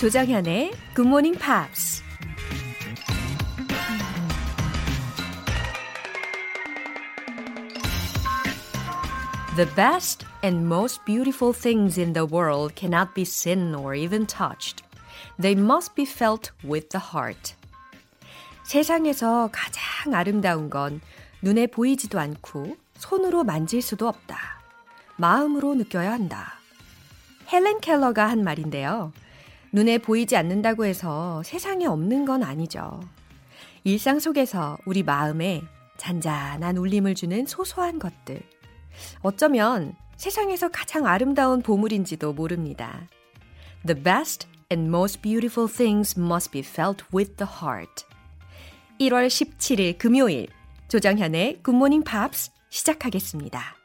조정현의 Good Morning Pops. The best and most beautiful things in the world cannot be seen or even touched. They must be felt with the heart. 세상에서 가장 아름다운 건 눈에 보이지도 않고 손으로 만질 수도 없다. 마음으로 느껴야 한다. 헬렌 켈러가 한 말인데요. 눈에 보이지 않는다고 해서 세상에 없는 건 아니죠. 일상 속에서 우리 마음에 잔잔한 울림을 주는 소소한 것들. 어쩌면 세상에서 가장 아름다운 보물인지도 모릅니다. The best and most beautiful things must be felt with the heart. 1월 17일 금요일 조정현의 굿모닝 팝스 시작하겠습니다.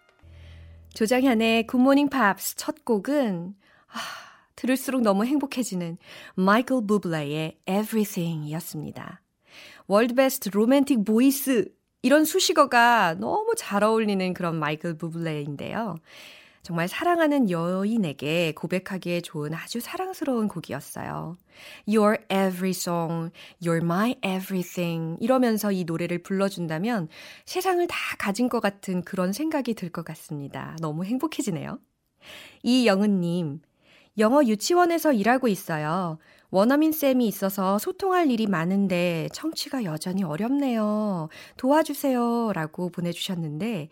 조정현의 굿모닝 팝스 첫 곡은 아, 들을수록 너무 행복해지는 마이클 부블레의 Everything이었습니다. World Best Romantic Voice 이런 수식어가 너무 잘 어울리는 그런 마이클 부블레인데요. 정말 사랑하는 여인에게 고백하기에 좋은 아주 사랑스러운 곡이었어요. You're every song, you're my everything. 이러면서 이 노래를 불러준다면 세상을 다 가진 것 같은 그런 생각이 들 것 같습니다. 너무 행복해지네요. 이영은님, 영어 유치원에서 일하고 있어요. 원어민 쌤이 있어서 소통할 일이 많은데 청취가 여전히 어렵네요. 도와주세요. 라고 보내주셨는데,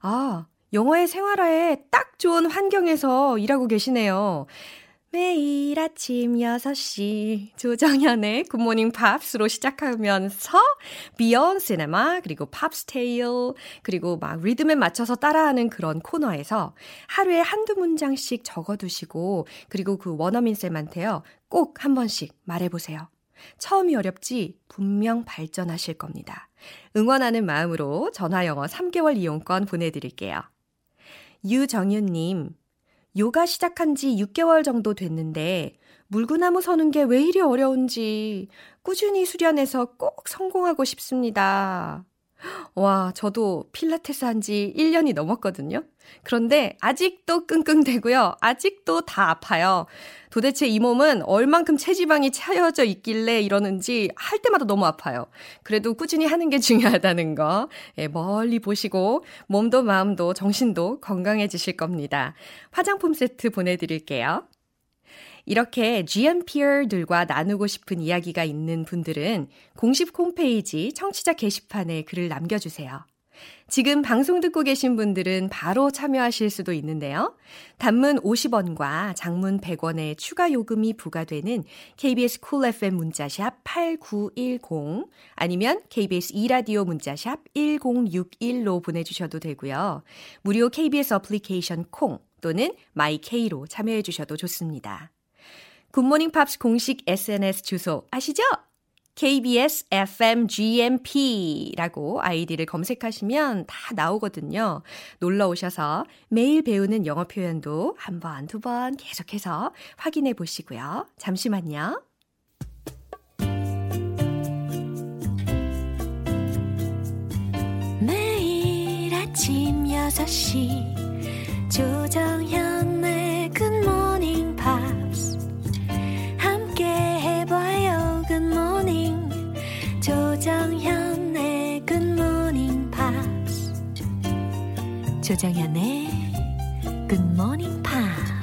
아, 영어의 생활화에 딱 좋은 환경에서 일하고 계시네요. 매일 아침 6시 조정현의 굿모닝 팝스로 시작하면서 Beyond Cinema 그리고 Pops Tale 그리고 막 리듬에 맞춰서 따라하는 그런 코너에서 하루에 한두 문장씩 적어두시고 그리고 그 원어민 쌤한테요 꼭 한 번씩 말해보세요. 처음이 어렵지 분명 발전하실 겁니다. 응원하는 마음으로 전화영어 3개월 이용권 보내드릴게요. 유정윤님 요가 시작한 지 6개월 정도 됐는데 물구나무 서는 게 왜 이리 어려운지 꾸준히 수련해서 꼭 성공하고 싶습니다. 와, 저도 필라테스 한 지 1년이 넘었거든요. 그런데 아직도 끙끙대고요. 아직도 다 아파요. 도대체 이 몸은 얼만큼 체지방이 차여져 있길래 이러는지 할 때마다 너무 아파요. 그래도 꾸준히 하는 게 중요하다는 거 예, 멀리 보시고 몸도 마음도 정신도 건강해지실 겁니다. 화장품 세트 보내드릴게요. 이렇게 GMPR들과 나누고 싶은 이야기가 있는 분들은 공식 홈페이지 청취자 게시판에 글을 남겨주세요. 지금 방송 듣고 계신 분들은 바로 참여하실 수도 있는데요. 단문 50원과 장문 100원의 추가 요금이 부과되는 KBS 쿨 cool FM 문자샵 8910 아니면 KBS 2라디오 문자샵 1061로 보내주셔도 되고요. 무료 KBS 어플리케이션 콩 또는 마이케이로 참여해 주셔도 좋습니다. 굿모닝 팝스 공식 SNS 주소 아시죠? KBS FM GMP라고 아이디를 검색하시면 다 나오거든요. 놀러 오셔서 매일 배우는 영어 표현도 한 번, 두 번 계속해서 확인해 보시고요. 잠시만요. 매일 아침 6시 조정현의 굿모닝 조정현의 굿모닝 팝스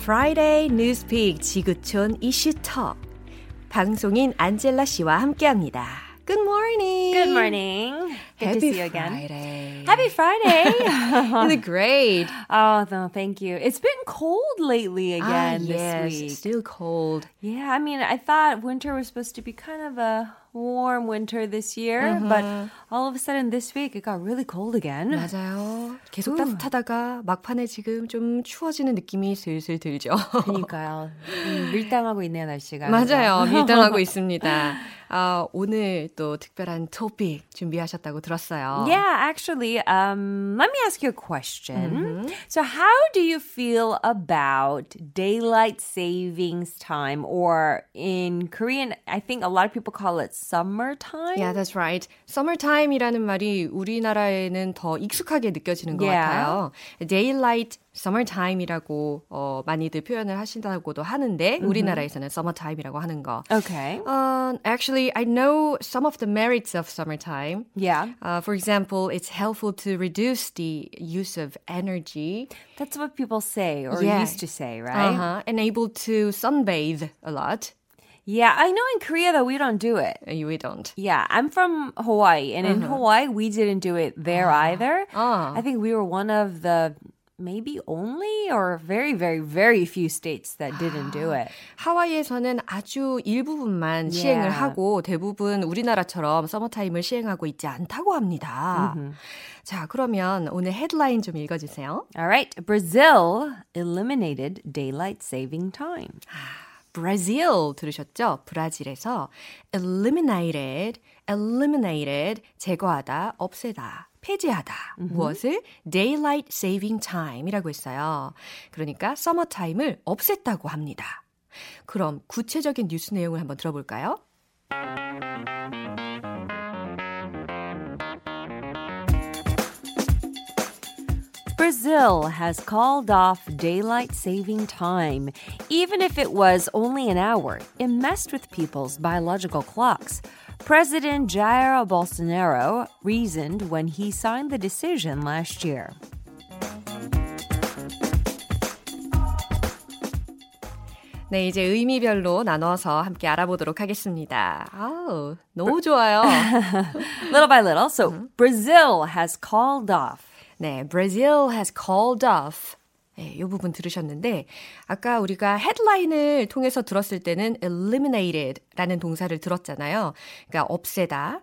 Friday Newspeak 지구촌 이슈톡 방송인 안젤라 씨와 함께합니다. Good morning. Good morning. Good Happy to see you again. Friday. Happy Friday. You look great. oh, no, thank you. It's been cold lately ah, again yes, this week. still cold. Yeah, I mean, I thought winter was supposed to be kind of a warm winter this year, but all of a sudden this week it got really cold again. 맞아요. 계속 따뜻하다가 막판에 지금 좀 추워지는 느낌이 슬슬 들죠. 그러니까요. 음, 밀당하고 있네요, 날씨가. 맞아요. 밀당하고 있습니다. 어, 오늘 또 특별한 토픽 준비하셨다고 들었어요. Yeah, actually, um, let me ask you a question. So, how do you feel about daylight savings time, or in Korean, I think a lot of people call it summertime? Yeah, that's right. Summertime이라는 말이 우리나라에는 더 익숙하게 느껴지는 것 Yeah. 같아요. Daylight summertime이라고 어, 많이들 표현을 하신다고도 하는데 우리나라에서는 summertime이라고 하는 거. Okay. Uh, actually, I know some of the merits of summertime. Yeah. Uh, for example, it's helpful to reduce the use of energy. That's what people say or Yeah. used to say, right? Uh-huh. And able to sunbathe a lot. Yeah, I know in Korea though we don't do it. Uh, We don't. Yeah, I'm from Hawaii, and in Hawaii we didn't do it there either. Ah. I think we were one of the maybe only or very, very, very few states that didn't do it. 하와이에서는 아주 일부분만 시행을 하고 대부분 우리나라처럼 서머타임을 시행하고 있지 않다고 합니다. 자, 그러면 오늘 헤드라인 좀 읽어 주세요. All right, Brazil eliminated daylight saving time. Brazil 들으셨죠? 브라질에서 eliminated, eliminated 제거하다, 없애다. 폐지하다. 무엇을? Daylight saving time이라고 했어요. 그러니까 summertime을 없앴다고 합니다. 그럼 구체적인 뉴스 내용을 한번 들어볼까요? Brazil has called off daylight saving time. Even if it was only an hour, it messed with people's biological clocks. President Jair Bolsonaro reasoned when he signed the decision last year. 네, 이제 의미별로 나눠서 함께 알아보도록 하겠습니다. 아우, 너무 좋아요. little by little. So, Brazil has called off. 네, Brazil has called off. 네, 이 부분 들으셨는데 아까 우리가 헤드라인을 통해서 들었을 때는 eliminated라는 동사를 들었잖아요. 그러니까 없애다,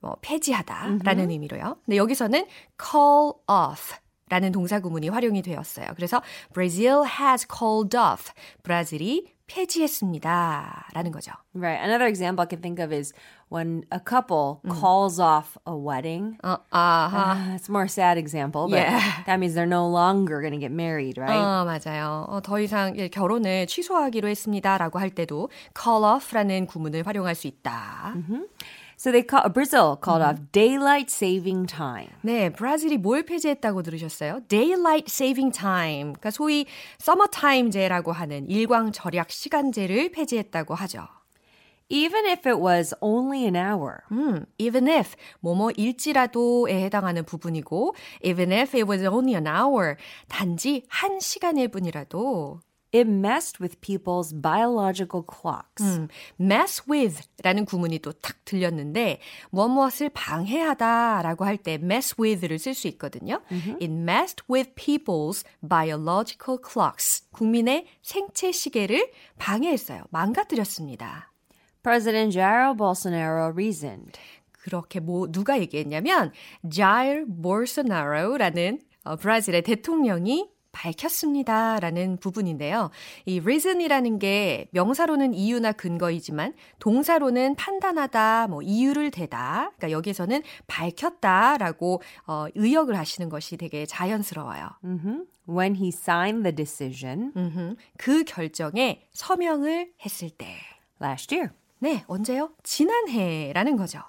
뭐 폐지하다라는 의미로요. 근데 여기서는 call off 라는 동사 구문이 활용이 되었어요. 그래서 Brazil has called off. 브라질이 폐지했습니다. 라는 거죠. Right. Another example I can think of is when a couple calls off a wedding. 어, 아하. Uh, it's a more sad example, but Yeah. that means they're no longer going to get married, right? 어, 맞아요. 어, 더 이상 예, 결혼을 취소하기로 했습니다라고 할 때도 call off라는 구문을 활용할 수 있다. So they call Brazil called off daylight saving time. 네, 브라질이 뭘 폐지했다고 들으셨어요? Daylight Saving Time. 그러니까 소위 서머타임제라고 하는 일광 절약 시간제를 폐지했다고 하죠. Even if it was only an hour. 음, even if 뭐뭐일지라도에 해당하는 부분이고 even if it was only an hour 단지 한 시간일 뿐이라도 It messed with people's biological clocks. 음, mess with 라는 구문이 또 탁 들렸는데 무엇무엇을 방해하다라고 할 때 mess with를 쓸 수 있거든요. It messed with people's biological clocks. 국민의 생체 시계를 방해했어요. 망가뜨렸습니다. President Jair Bolsonaro reasoned. 그렇게 뭐 누가 얘기했냐면 Jair Bolsonaro라는 어, 브라질의 대통령이 밝혔습니다 라는 부분인데요. 이 reason이라는 게 명사로는 이유나 근거이지만 동사로는 판단하다, 뭐 이유를 대다. 그러니까 여기서는 밝혔다 라고 어, 의역을 하시는 것이 되게 자연스러워요. When he signed the decision. 그 결정에 서명을 했을 때. last year. 네, 언제요? 지난해라는 거죠.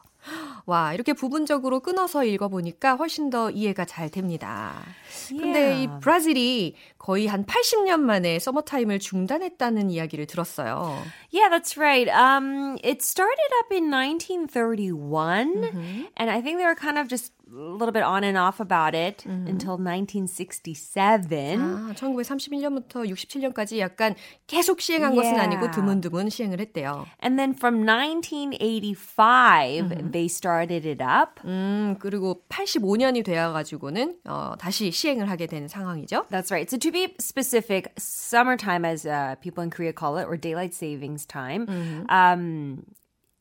와, 이렇게 부분적으로 끊어서 읽어보니까 훨씬 더 이해가 잘 됩니다. 근데 이 Yeah. 브라질이 거의 한 80년 만에 서머타임을 중단했다는 이야기를 들었어요. Yeah, that's right. Um, it started up in 1931, and I think they were kind of just a little bit on and off about it until 1967. 아, 1931년부터 67년까지 약간 계속 시행한 것은 Yeah. 아니고 드문드문 시행을 했대요. And then from 1985, they started it up. 음, 그리고 85년이 되어가지고는 어, 다시 시행을 하게 된 상황이죠. That's right. So to be specific, summertime, as uh, people in Korea call it, or daylight savings time, um,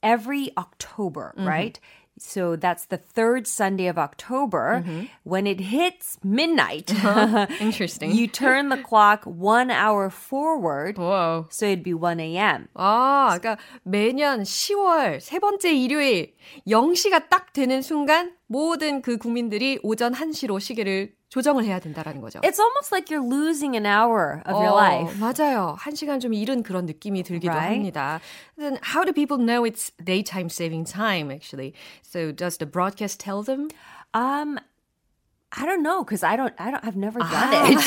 every October, right? So that's the third Sunday of October. When it hits midnight, Interesting. you turn the clock one hour forward. Whoa. So it'd be 1 a.m. 아, 그러니까 매년 10월 세 번째 일요일 0시가 딱 되는 순간 모든 그 국민들이 오전 1시로 시계를 조정을 해야 된다라는 거죠. It's almost like you're losing an hour of your 어, life. 맞아요. 한 시간 좀 잃은 그런 느낌이 들기도 Right? 합니다. Then how do people know it's daytime saving time actually? So does the broadcast tell them? Um, I don't know because I don't. I don't. I've never done 아. it.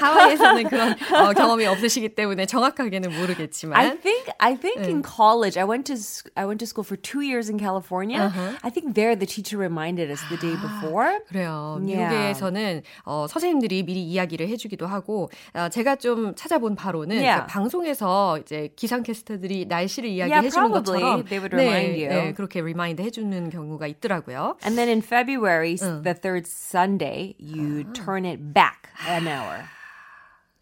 하와이에서는 그런 어, 경험이 없으시기 때문에 정확하게는 모르겠지만. I think. I think in college, I went to. I went to school for two years in California. I think there the teacher reminded us the day before. 그래요. Yeah. 미국에서는 어, 선생님들이 미리 이야기를 해주기도 하고 어, 제가 좀 찾아본 바로는 Yeah. 그 방송에서 이제 기상캐스터들이 날씨를 Yeah, 이야기해주는 probably. 것처럼 They would remind 네, you. 네, 그렇게 리마인드 해주는 경우가 있더라고요. And then in February, s the third Sunday, you ah. turn it back an hour.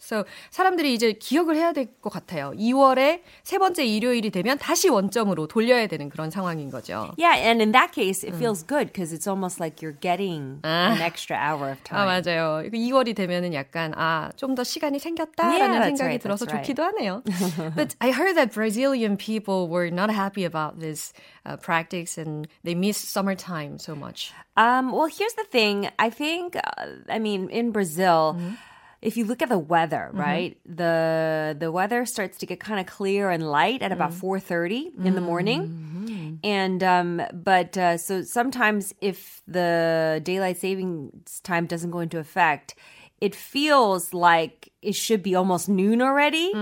그래서 사람들이 이제 기억을 해야 될 것 같아요. 2월에 세 번째 일요일이 되면 다시 원점으로 돌려야 되는 그런 상황인 거죠. Yeah, and in that case, it feels good because it's almost like you're getting an extra hour of 아, time. 맞아요. 2월이 되면은 약간, 아, 좀 더 시간이 생겼다라는 Yeah, that's 생각이 right, 들어서 that's right. 좋기도 하네요. But I heard that Brazilian people were not happy about this uh, practice and they miss summertime so much. Um, well, here's the thing. I think, uh, I mean, in Brazil, if you look at the weather, right, the the weather starts to get kind of clear and light at about four thirty in the morning, and um, but uh, so sometimes if the daylight savings time doesn't go into effect. It feels like it should be almost noon already,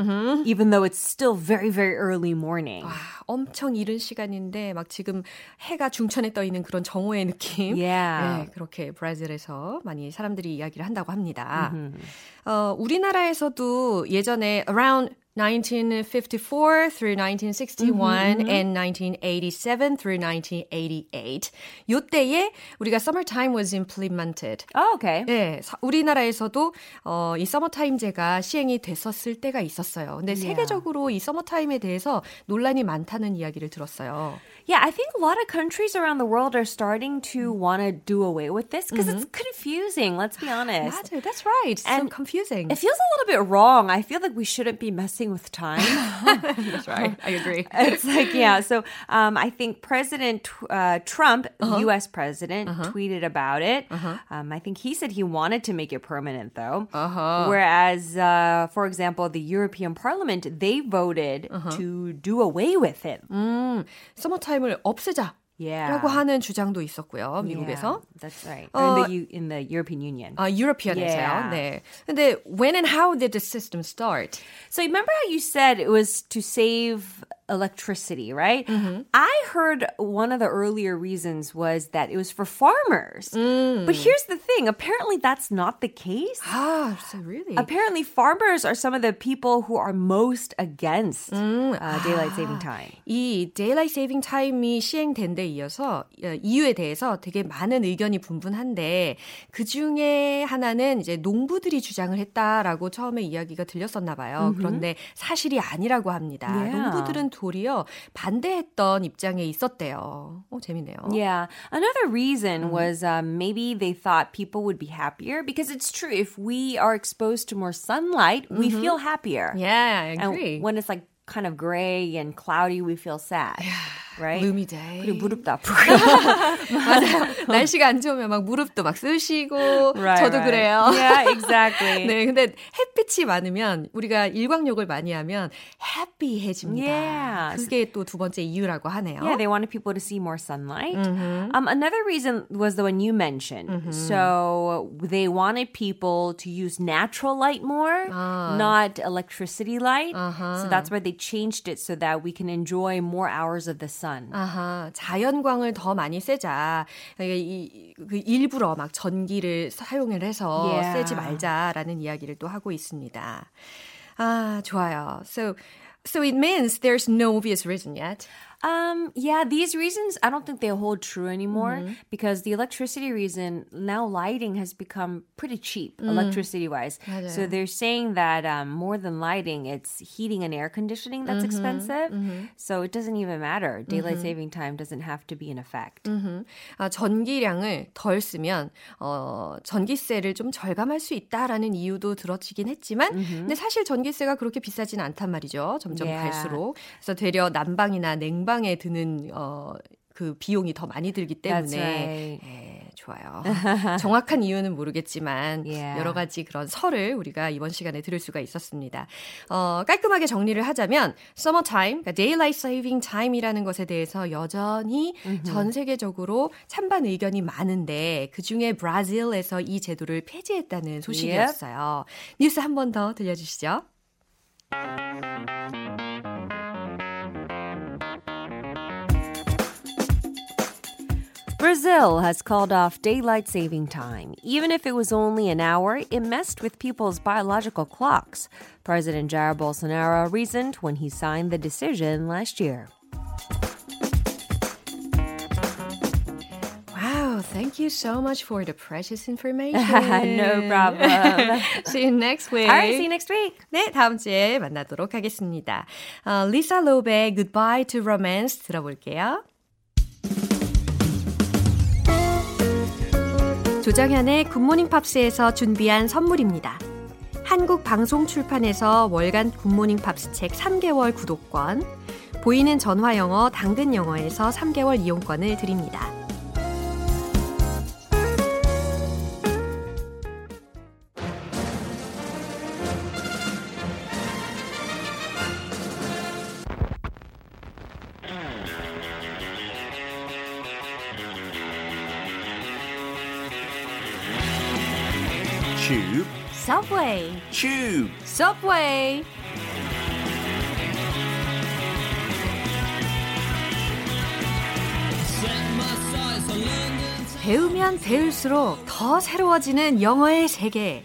even though it's still very, very early morning. 아, 엄청 이른 시간인데 막 지금 해가 중천에 떠 있는 그런 정오의 느낌. Yeah. 네, 그렇게 브라질에서 많이 사람들이 이야기를 한다고 합니다. 어, 우리나라에서도 예전에 around 1954 through 1961 and 1987 through 1988 요때에 우리가 summertime was implemented. Oh, okay. 네, 사- 우리나라에서도 어, 이 서머타임제가 시행이 됐었을 때가 있었어요. 근데 세계적으로 이 서머타임에 대해서 논란이 많다는 이야기를 들었어요. Yeah, I think a lot of countries around the world are starting to want to do away with this because it's confusing, let's be honest. 맞아요, that's right. so And confusing. It feels a little bit wrong. I feel like we shouldn't be messing with time. that's right. I agree. it's like, yeah. So um, I think President uh, Trump, US president, tweeted about it. Um, I think he said he wanted to make it permanent, though. Whereas, uh, for example, the European Parliament, they voted to do away with it. 서머타임을 없애자. Yeah. 라고 하는 주장도 있었고요, 미국에서. Yeah, that's right. 어, Or in, the, U- in the European Union. 아, 유러피언에서요. Yeah. 네. 근데 when and how did the system start? So remember how you said it was to save electricity, right? I heard one of the earlier reasons was that it was for farmers. But here's the thing, apparently that's not the case. 아, so really? Apparently farmers are some of the people who are most against uh, daylight saving time. 이 daylight saving time이 시행된 데 이어서 어, 이유에 대해서 되게 많은 의견이 분분한데 그 중에 하나는 이제 농부들이 주장을 했다라고 처음에 이야기가 들렸었나 봐요. 그런데 사실이 아니라고 합니다. Yeah. 농부들은 도리어 반대했던 입장에 있었대요. 어, 재밌네요. Yeah. Another reason was um, maybe they thought people would be happier because it's true. If we are exposed to more sunlight, we feel happier. Yeah, I And agree. when it's like kind of gray and cloudy, we feel sad. right? Gloomy day. 그리고 무릎도 아프고. 맞아요. 날씨가 안 좋으면 막 무릎도 막 쑤시고 Right, 저도 right. 그래요. Yeah, exactly. 네, 근데 het빛이 많으면 우리가 일광욕을 많이 하면 happy해집니다. Yeah. 그게 또 두 번째 이유라고 하네요. Yeah, they wanted people to see more sunlight. Um, another reason was the one you mentioned. So they wanted people to use natural light more, not electricity light. So that's why they changed it so that we can enjoy more hours of the sun. 아하, 자연광을 더 많이 쐬자. 그러니까 이, 그 일부러 막 전기를 사용을 해서 Yeah. 쐬지 말자라는 이야기를 또 하고 있습니다. 아, 좋아요. So, So it means there's no obvious reason yet. Um, yeah, these reasons I don't think they hold true anymore Mm-hmm. because the electricity reason now lighting has become pretty cheap Mm. electricity wise. So they're saying that um, more than lighting, it's heating and air conditioning that's Mm-hmm. expensive. So it doesn't even matter. Daylight saving time doesn't have to be in effect. 아, 전기량을 덜 쓰면 어, 전기세를 좀 절감할 수 있다라는 이유도 들어지긴 했지만 근데 사실 전기세가 그렇게 비싸진 않단 말이죠. 점점 Yeah. 갈수록. 그래서 되려 난방이나 냉방 에 드는 어, 그 비용이 더 많이 들기 때문에 right. 예, 좋아요. 정확한 이유는 모르겠지만 Yeah. 여러 가지 그런 설을 우리가 이번 시간에 들을 수가 있었습니다. 어, 깔끔하게 정리를 하자면 summertime, 그러니까 daylight saving time이라는 것에 대해서 여전히 전 세계적으로 찬반 의견이 많은데 그 중에 브라질에서 이 제도를 폐지했다는 소식이었어요. 뉴스 한 번 더 들려주시죠. Brazil has called off daylight saving time. Even if it was only an hour, it messed with people's biological clocks. President Jair Bolsonaro reasoned when he signed the decision last year. Wow, thank you so much for the precious information. no problem. See you next week. All right, see you next week. 네, 다음 주에 만나도록 하겠습니다. 어, 리사 로베의 Goodbye to Romance 들어볼게요. 조정현의 굿모닝 팝스에서 준비한 선물입니다. 한국 방송 출판에서 월간 굿모닝 팝스 책 3개월 구독권, 보이는 전화 영어 당근 영어에서 3개월 이용권을 드립니다. Tube. Subway. 배우면 배울수록 더 새로워지는 영어의 세계.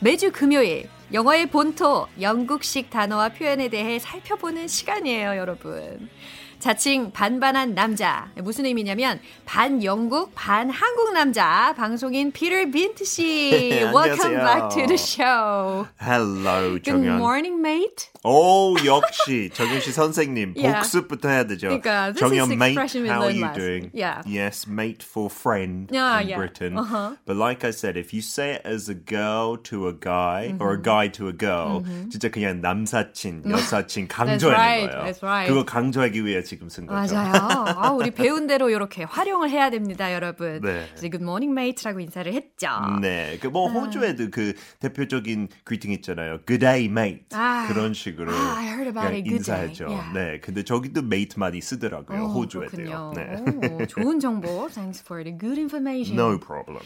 매주 금요일 영어의 본토 영국식 단어와 표현에 대해 살펴보는 시간이에요, 여러분. 자칭 반반한 남자. 무슨 의미냐면 반 영국, 반 한국 남자. 방송인 피터 빈트 씨. Welcome back to the show. Hello, Good 정연. morning, mate. 오, 역시 정연 씨 선생님 Yeah. 복습부터 해야 되죠. 그러니까, 정연, mate, how are you doing? Yeah. Yes, mate for friend Yeah, in yeah. Britain. Uh-huh. But like I said, if you say it as a girl to a guy or Mm-hmm. a guy to a girl, 진짜 그냥 남사친, 여사친 강조하는 right, 거예요. that's right. 그거 강조하기 위해 지금 쓴 거죠. 맞아요. 아, 우리 배운 대로 이렇게 활용을 해야 됩니다, 여러분. 네. Good morning, mate라고 인사를 했죠. 네, 그 뭐 호주에도 그 대표적인 greeting 있잖아요. Good day, mate. 아, 그런 식으로 아, I heard about it. 인사하죠. Yeah. 네, 근데 저기도 mate 많이 쓰더라고요. 어, 호주에도요. 그렇군요. 네. 오, 좋은 정보. Thanks for the good information. No problem.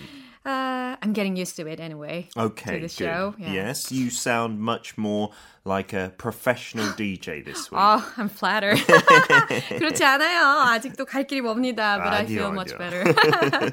Uh, I'm getting used to it anyway. Okay, to the good. show. Yeah. Yes, you sound much more like a professional DJ this week. Oh, I'm flattered. 그렇지 않아요. 아직도 갈 길이 멉니다. But I 아니요, feel much 아니요. better.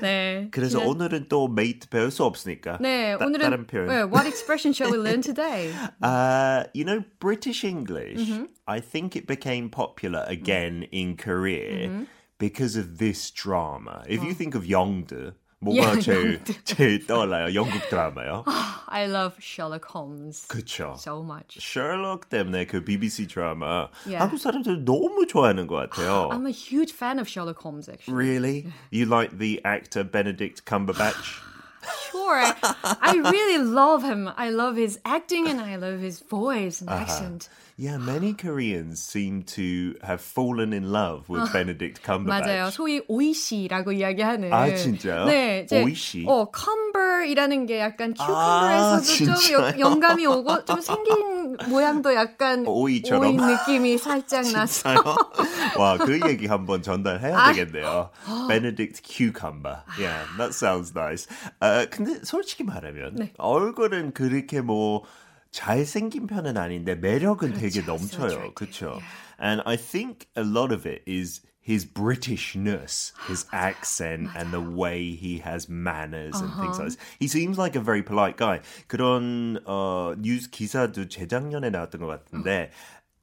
네. 그래서 지난- 오늘은 또 mate 배울 수 없으니까. 네, 따, 오늘은 다른 표현. 네, what expression shall we learn today? Uh, you know, British English, Mm-hmm. I think it became popular again in Korea Mm-hmm. because of this drama. If you think of Yongdu, 뭐가 Oh. Yeah, 제일, 제일 떠올라요? 영국 드라마요? I love Sherlock Holmes 그쵸. so much. 셜록 때문에 그 BBC 드라마 Yeah. 한국 사람들 너무 좋아하는 것 같아요. I'm a huge fan of Sherlock Holmes actually. Really? You like the actor Benedict Cumberbatch? Sure. I, I really love him. I love his acting and I love his voice Uh-huh. and accent. Yeah, many Koreans seem to have fallen in love with Benedict Cumberbatch. 맞아요. 소위 오이시라고 이야기하는. 아, 진짜요? 네, 이제 오이시? 어, 컴버이라는 게 약간 아, 큐컴버에서도 좀 진짜요? 여- 영감이 오고 좀 생긴 모양도 약간 오이처럼? 오이 느낌이 살짝 나서. 와, 그 얘기 한번 전달해야 아. 되겠네요. Benedict Cucumber. Yeah, that sounds nice. 어, 근데 솔직히 말하면 네. 얼굴은 그렇게 뭐 잘생긴 편은 아닌데 매력은 되게 so 넘쳐요. attractive, 그렇죠? And I think a lot of it is his Britishness, his accent, and the way he has manners and things like this. He seems like a very polite guy. 그런 어, 뉴스 기사도 재작년에 나왔던 것 같은데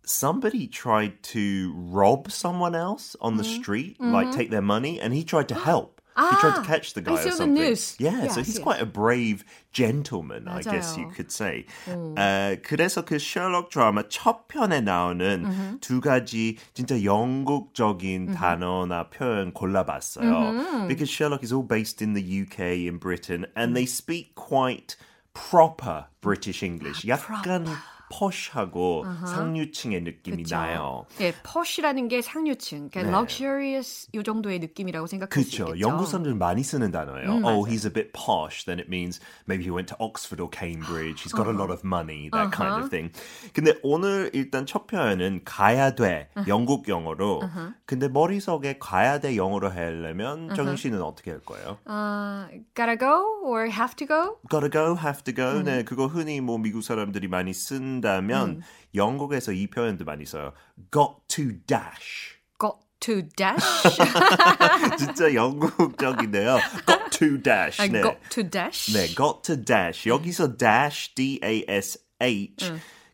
somebody tried to rob someone else on the street, like take their money, and he tried to help. he tried to Ah, catch the I guy see or on the something. news. Yeah, so Yes, he's yes. quite a brave gentleman, I guess you 맞아요. could say. 어, 그래서 그 셜록 드라마 첫 편에 나오는 두 가지 진짜 영국적인 단어나 표현 골라봤어요. Because Sherlock is all based in the UK, in Britain, and they speak quite proper British English. 약간 posh하고 상류층의 느낌이 그쵸. 나요. 예, posh라는 게 상류층, 그러니까 네. luxurious 요 정도의 느낌이라고 생각할 수 그렇죠. 있겠죠. 영국 사람들 많이 쓰는 단어예요. 음, oh, 맞아요. he's a bit posh. Then it means maybe he went to Oxford or Cambridge. He's got a lot of money, that kind of thing. 근데 오늘 일단 첫 표현은 가야 돼. 영국 영어로. 근데 머릿속에 가야 돼 영어로 하려면 정인 씨는 어떻게 할 거예요? 아, gotta go or have to go? Gotta go, have to go. 음. 네, 그거 흔히 뭐 미국 사람들이 많이 쓴 다면 음. 영국에서 이 표현도 많이 써요. Got to dash. Got to dash. 진짜 영국적인데요. Got to dash. 아, 네. got to dash. 네, got to dash. 여기서 dash, D-A-S-H.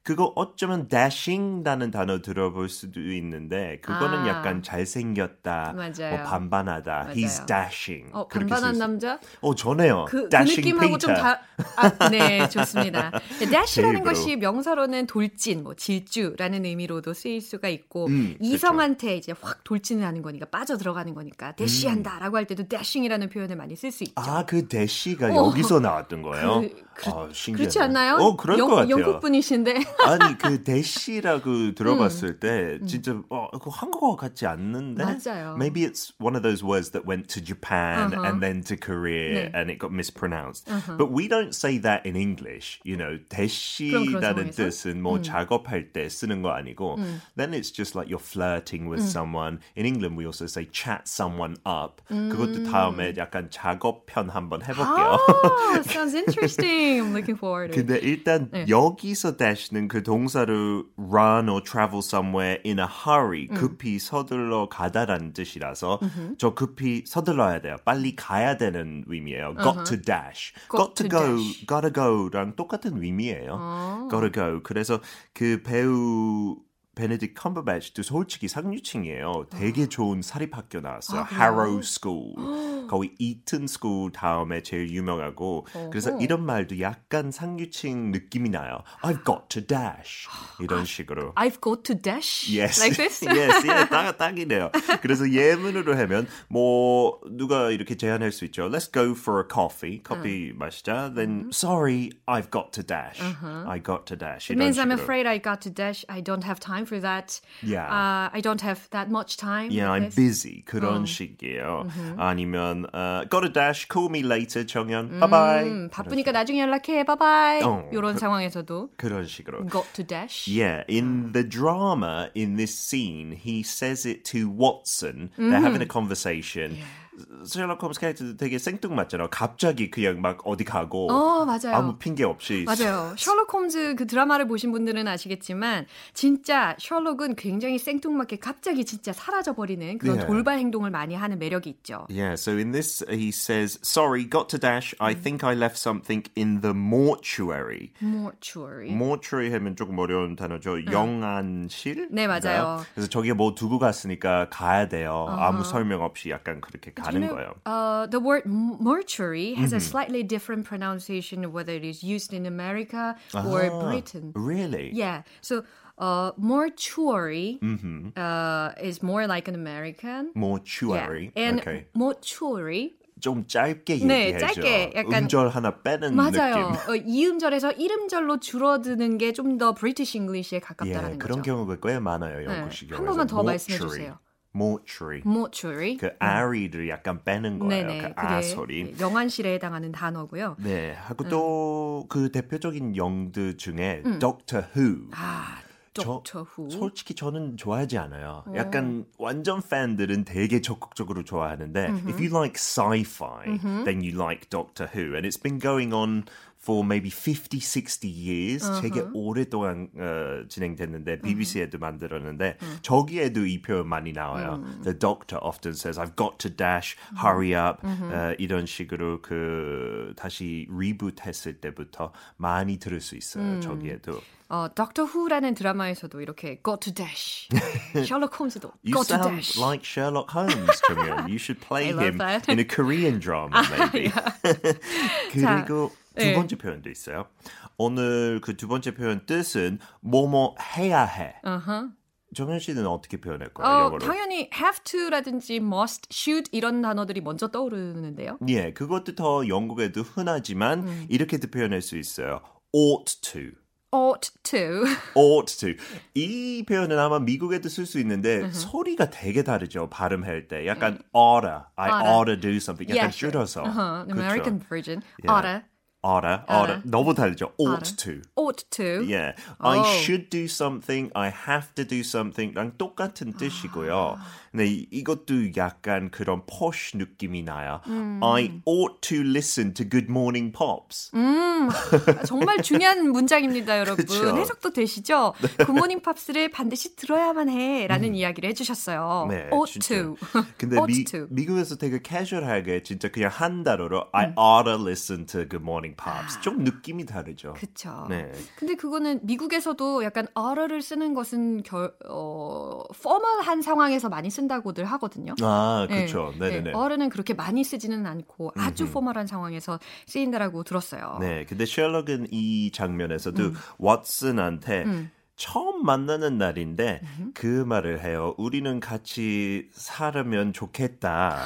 그거 어쩌면 dashing라는 단어 들어볼 수도 있는데 그거는 아. 약간 잘생겼다, 맞아요. 뭐 반반하다. He's 맞아요. dashing. 어, 반반한 남자? 어, 전해요. 그, 그 느낌하고 좀 Peter. 다, 아, 네, 좋습니다. 네, dash라는. 것이 명사로는 돌진, 뭐 질주라는 의미로도 쓰일 수가 있고 음, 이성한테 이제 확 돌진을 하는 거니까 빠져 들어가는 거니까 음. 대시한다라고 할 때도 dashing이라는 표현을 많이 쓸 수 있죠. 아, 그 dash가 어. 여기서 나왔던 거예요? 그- 그- 아, 신기하네. 그렇지 않나요? 어, 그럴 영, 것 같아요. 영국 분이신데. 아니 그 대시라고 들어봤을 음. 때 진짜 어, 그 한국어 같지 않는데 맞아요. Maybe it's one of those words that went to Japan Uh-huh. and then to Korea 네. and it got mispronounced. But we don't say that in English. You know, 대시라는? 뜻은 뭐 작업할 때 쓰는 거 아니고 then it's just like you're flirting with someone. In England we also say chat someone up. 그것도 다음에 약간 작업편 한번 해볼게요. Oh, sounds interesting. I'm looking forward to it. 근데 일단 네. 여기서 dash는 그 동사로 run or travel somewhere in a hurry, 급히 서둘러 가다라는 뜻이라서 저 급히 서둘러야 돼요. 빨리 가야 되는 의미예요. got to dash. got, Got to, go, dash. gotta go랑 똑같은 의미예요. gotta go. 그래서 그 배우 베네딕 컴버배치도 솔직히 상류층이에요. 되게 좋은 사립학교 나왔어요. Harrow School. 거의 이튼 스쿨 다음에 제일 유명하고 그래서 어허. 이런 말도 약간 상류층 느낌이 나요. I've got to dash 이런 식으로. I've got to dash Yes. like this. yes, yes, 딱, 딱이네요. 그래서 예문으로 하면 뭐 누가 이렇게 제안할 수 있죠. Let's go for a coffee. 커피 마시자. Then sorry, I've got to dash. I got to dash. It means I'm afraid I got to dash. I don't have time for that. Yeah. Uh, I don't have that much time. Yeah, like I'm this. busy. 그런 식이에요. 아니면 uh, got to dash. Call me later, 정연. Bye bye. 음, 바쁘니까 나중에 연락해. 바이바이. 어, 이런 그- 상황에서도 그런 식으로. got to dash. Yeah, in the drama, in this scene, he says it to Watson. They're having a conversation. 셜록 홈스 캐릭터도 되게 생뚱맞잖아. 갑자기 그냥 막 어디 가고 어, 맞아요. 아무 핑계 없이 맞아요. 셜록 홈즈 그 드라마를 보신 분들은 아시겠지만 진짜 셜록은 굉장히 생뚱맞게 갑자기 진짜 사라져 버리는 그런 네. 돌발 행동을 많이 하는 매력이 있죠. Yeah, so in this he says, "Sorry, got to dash. I think I left something in the mortuary." Mortuary. mortuary 하면 조금 어려운 단어죠. 영안실? 네, 맞아요. 그래서 저기에 뭐 두고 갔으니까 가야 돼요. 아무 설명 없이 약간 그렇게 Do 가는 you know, 거예요. uh, the word m- mortuary has a slightly different pronunciation of whether it is used in America or Ah, Britain. Really? Yeah. So uh, mortuary uh, is more like an American. mortuary. Yeah. And okay. mortuary 좀 짧게 네, 얘기해줘. 짧게 약간- 음절 하나 빼는 맞아요. 느낌. 어, 이음절에서 이름절로 줄어드는 게 좀 더 브리티시 잉글리시에 예, 가깝다라는 그런 거죠. 경우가 꽤 많아요. 영국식 네, 경우에서. 한 번만 더 말씀해 mortuary. 주세요. Mortuary. mortuary. 그 R이를 약간 빼는 거예요. 네네. 그 아 소리. 네, 영안실에 해당하는 단어고요. 네, 하고 또 그 대표적인 영드 중에 음. Doctor Who. 아, 저-. 솔직히 저는 좋아하지 않아요. 약간 완전 팬들은 되게 적극적으로 좋아하는데 if you like sci-fi, then you like Doctor Who, and it's been going on for maybe 50, 60 years uh-huh. 되게 오랫동안 어, 진행됐는데 BBC에도 uh-huh. 만들었는데 uh-huh. 저기에도 이 표현 많이 나와요. Uh-huh. The doctor often says I've got to dash, hurry up uh-huh. 어, 이런 식으로 그 다시 리부트 했을 때부터 많이 들을 수 있어요. 저기에도. 어, 닥터 후라는 드라마에서도 이렇게 go to dash. 셜록 홈즈도 you go sound to dash. like Sherlock Holmes, 정연. You should play him that. in a Korean drama, maybe. 그리고 자, 두 번째 네. 표현도 있어요. 오늘 그 두 번째 표현 뜻은 뭐뭐 해야 해. Uh-huh. 정현 씨는 어떻게 표현할 거예요? 어, 영어로? 당연히 have to라든지 must, should 이런 단어들이 먼저 떠오르는데요. 예, 그것도 더 영국에도 흔하지만 음. 이렇게도 표현할 수 있어요. ought to. ought to. ought to. 이 표현은 아마 미국에도 쓸 수 있는데 uh-huh. 소리가 되게 다르죠. 발음할 때. 약간 oughta. I oughta, do something. 약간 줄여서. Uh-huh. American version. Yeah. oughta. Oughta, oughta. 너무 다르죠. ought to. ought to. Yeah. Oh. I should do something. I have to do something랑 똑같은 뜻이고요. 근데 이것도 약간 그런 posh 느낌이 나요. 음. I ought to listen to Good Morning Pops. 음, 정말 중요한 문장입니다, 여러분. 해석도 되시죠? 네. 굿모닝 팝스를 반드시 들어야만 해라는 음. 이야기를 해주셨어요. 네, ought to. 근데 미. 미국에서 되게 캐주얼하게 진짜 그냥 한 단어로 음. I ought to listen to Good Morning Pops. 좀 느낌이 다르죠. 그렇죠. 네. 근데 그거는 미국에서도 약간 oughta를 쓰는 것은 결, 어, 포멀한 상황에서 많이 쓴다고들 하거든요. 아, 그렇죠. 네. 네네네. 네. 어른은 그렇게 많이 쓰지는 않고 아주 음흠. 포멀한 상황에서 쓰인다라고 들었어요. 네, 근데 셜록은 이 장면에서도 음. 왓슨한테 음. 처음 만나는 날인데 음. 그 말을 해요. 우리는 같이 살면 좋겠다.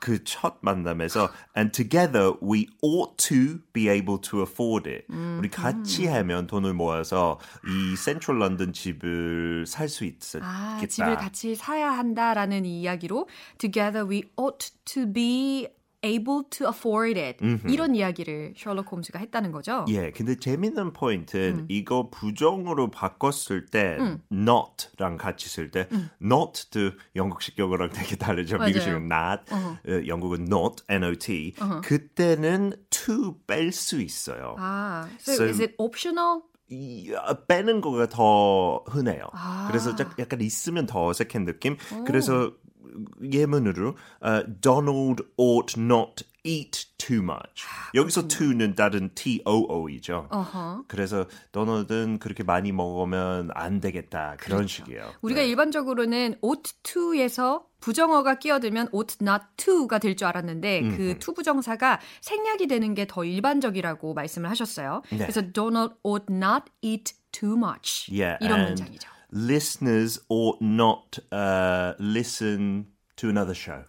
그 첫 만남에서 and together we ought to be able to afford it. 음, 우리 같이 음. 하면 돈을 모아서 이 센트럴 런던 집을 살 수 있겠다. 아, 집을 같이 사야 한다라는 이야기로 together we ought to be able to afford it. 음흠. 이런 이야기를 셜록 홈즈가 했다는 거죠. 예, 근데 재밌는 포인트는 음. 이거 부정으로 바꿨을 때 음. not랑 같이 쓸때 음. not도 영국식 영어랑 되게 다르죠. 맞아요. 미국식은 not, uh-huh. 영국은 not, not. Uh-huh. 그때는 to 뺄 수 있어요. 아, so, so is it optional? 이, 빼는 거가 더 흔해요. 아. 그래서 약간 있으면 더 어색한 느낌. 오. 그래서 예문으로 uh, Donald ought not eat too much. 여기서 to는 다른 T-O-O이죠. Uh-huh. 그래서 도널드는 그렇게 많이 먹으면 안 되겠다. 그런 그렇죠. 식이에요. 우리가 네. 일반적으로는 ought to에서 부정어가 끼어들면 ought not to가 될 줄 알았는데 음흠. 그 to 부정사가 생략이 되는 게 더 일반적이라고 말씀을 하셨어요. 네. 그래서 Donald ought not eat too much. Yeah, 이런 문장이죠. Listeners ought not uh, listen to another show.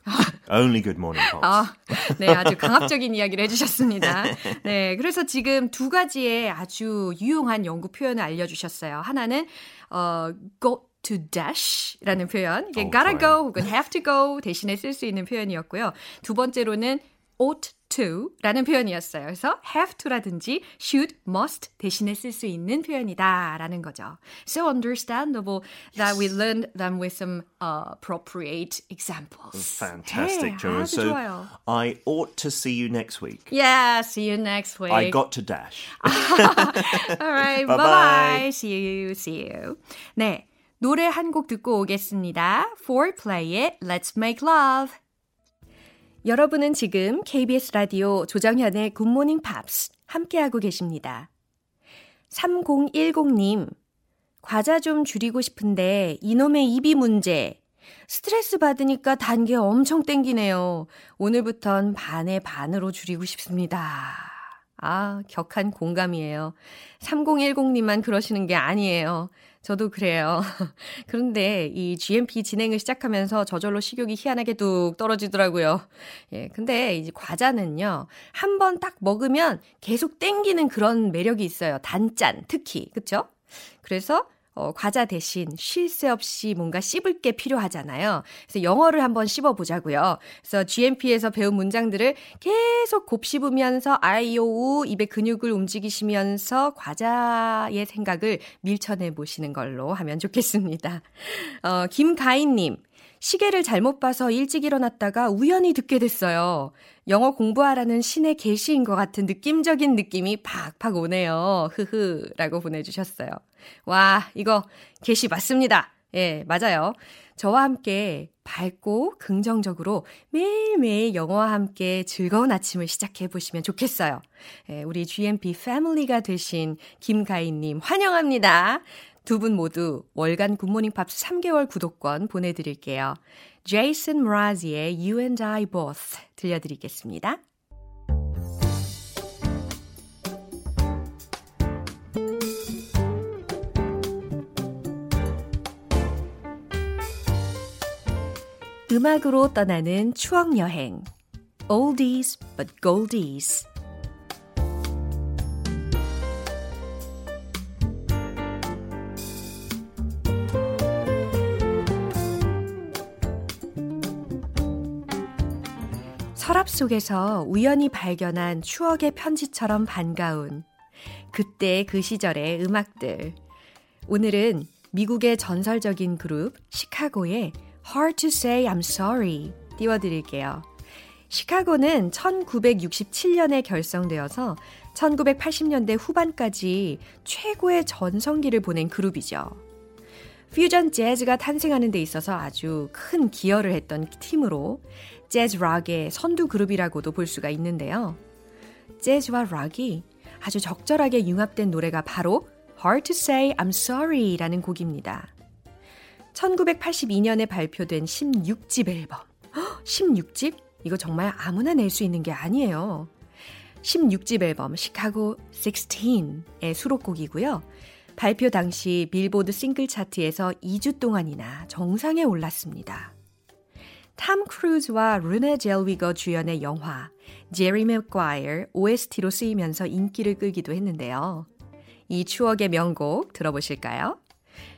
Only Good Morning Pops. 아, 네, 아주 강압적인 이야기를 해주셨습니다. 네, 그래서 지금 두 가지의 아주 유용한 영구 표현을 알려주셨어요. 하나는 어, go to dash라는 표현, 이게 oh, gotta go 혹은 have to go 대신에 쓸 수 있는 표현이었고요. 두 번째로는 ought to라는 표현이었어요. 그래서 have to라든지 should, must 대신에 쓸 수 있는 표현이다 라는 거죠. So understandable that we learned them with some uh, appropriate examples. Fantastic, Joe. So 좋아요. I ought to see you next week. Yeah, see you next week. I got to dash. All right, bye bye. See you, see you. 네. 노래 한 곡 듣고 오겠습니다. 4Play의 Let's Make Love. 여러분은 지금 KBS 라디오 조정현의 굿모닝 팝스 함께하고 계십니다. 3010님, 과자 좀 줄이고 싶은데 이놈의 입이 문제. 스트레스 받으니까 단게 엄청 땡기네요. 오늘부턴 반에 반으로 줄이고 싶습니다. 아, 격한 공감이에요. 3010님만 그러시는 게 아니에요. 저도 그래요. 그런데 이 GMP 진행을 시작하면서 저절로 식욕이 희한하게 뚝 떨어지더라고요. 예, 근데 이제 과자는요, 한 번 딱 먹으면 계속 땡기는 그런 매력이 있어요. 단짠, 특히. 그쵸? 그래서 어, 과자 대신 쉴 새 없이 뭔가 씹을 게 필요하잖아요. 그래서 영어를 한번 씹어보자고요. 그래서 GMP에서 배운 문장들을 계속 곱씹으면서 아이오우 입의 근육을 움직이시면서 과자의 생각을 밀쳐내 보시는 걸로 하면 좋겠습니다. 어, 김가인님. 시계를 잘못 봐서 일찍 일어났다가 우연히 듣게 됐어요. 영어 공부하라는 신의 계시인 것 같은 느낌적인 느낌이 팍팍 오네요. 흐흐. 라고 보내주셨어요. 와, 이거 계시 맞습니다. 예, 맞아요. 저와 함께 밝고 긍정적으로 매일매일 영어와 함께 즐거운 아침을 시작해 보시면 좋겠어요. 예, 우리 GMP 패밀리가 되신 김가인님 환영합니다. 두 분 모두 월간 굿모닝 팝스 3개월 구독권 보내드릴게요. 제이슨 브라지의 You and I Both 들려드리겠습니다. 음악으로 떠나는 추억 여행. Oldies but Goldies. 서랍 속에서 우연히 발견한 추억의 편지처럼 반가운 그때 그 시절의 음악들. 오늘은 미국의 전설적인 그룹 시카고의 Hard to say I'm sorry 띄워드릴게요. 시카고는 1967년에 결성되어서 1980년대 후반까지 최고의 전성기를 보낸 그룹이죠. 퓨전 재즈가 탄생하는 데 있어서 아주 큰 기여를 했던 팀으로 재즈 락의 선두 그룹이라고도 볼 수가 있는데요. 재즈와 락이 아주 적절하게 융합된 노래가 바로 Hard to Say I'm Sorry 라는 곡입니다. 1982년에 발표된 16집 앨범. 16집? 이거 정말 아무나 낼 수 있는 게 아니에요. 16집 앨범 시카고 16의 수록곡이고요. 발표 당시 빌보드 싱글 차트에서 2주 동안이나 정상에 올랐습니다. 탐 크루즈와 루네 젤위거 주연의 영화 제리 맥과이어 OST로 쓰이면서 인기를 끌기도 했는데요. 이 추억의 명곡 들어보실까요?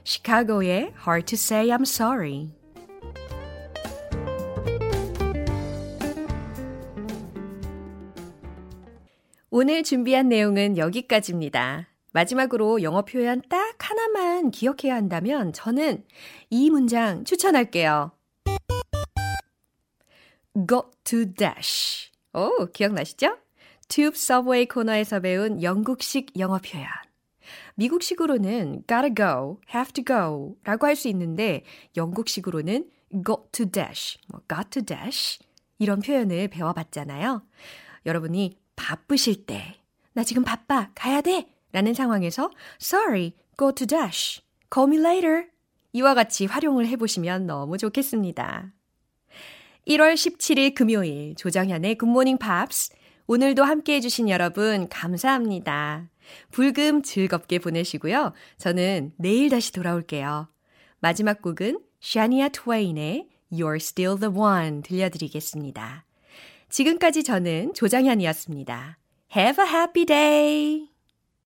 시카고의 Hard to Say I'm Sorry. 오늘 준비한 내용은 여기까지입니다. 마지막으로 영어 표현 딱 하나만 기억해야 한다면 저는 이 문장 추천할게요. Got to dash. 오, 기억나시죠? 튜브 서브웨이 코너에서 배운 영국식 영어 표현. 미국식으로는 gotta go, have to go 라고 할 수 있는데 영국식으로는 got to dash, 뭐 got to dash 이런 표현을 배워봤잖아요. 여러분이 바쁘실 때, 나 지금 바빠, 가야 돼 라는 상황에서 sorry, go to dash, call me later 이와 같이 활용을 해보시면 너무 좋겠습니다. 1월 17일 금요일 조정현의 굿모닝 팝스 오늘도 함께 해 주신 여러분 감사합니다. 불금 즐겁게 보내시고요. 저는 내일 다시 돌아올게요. 마지막 곡은 샤니아 트웨인의 You're Still the One 들려드리겠습니다. 지금까지 저는 조장현이었습니다. Have a happy day!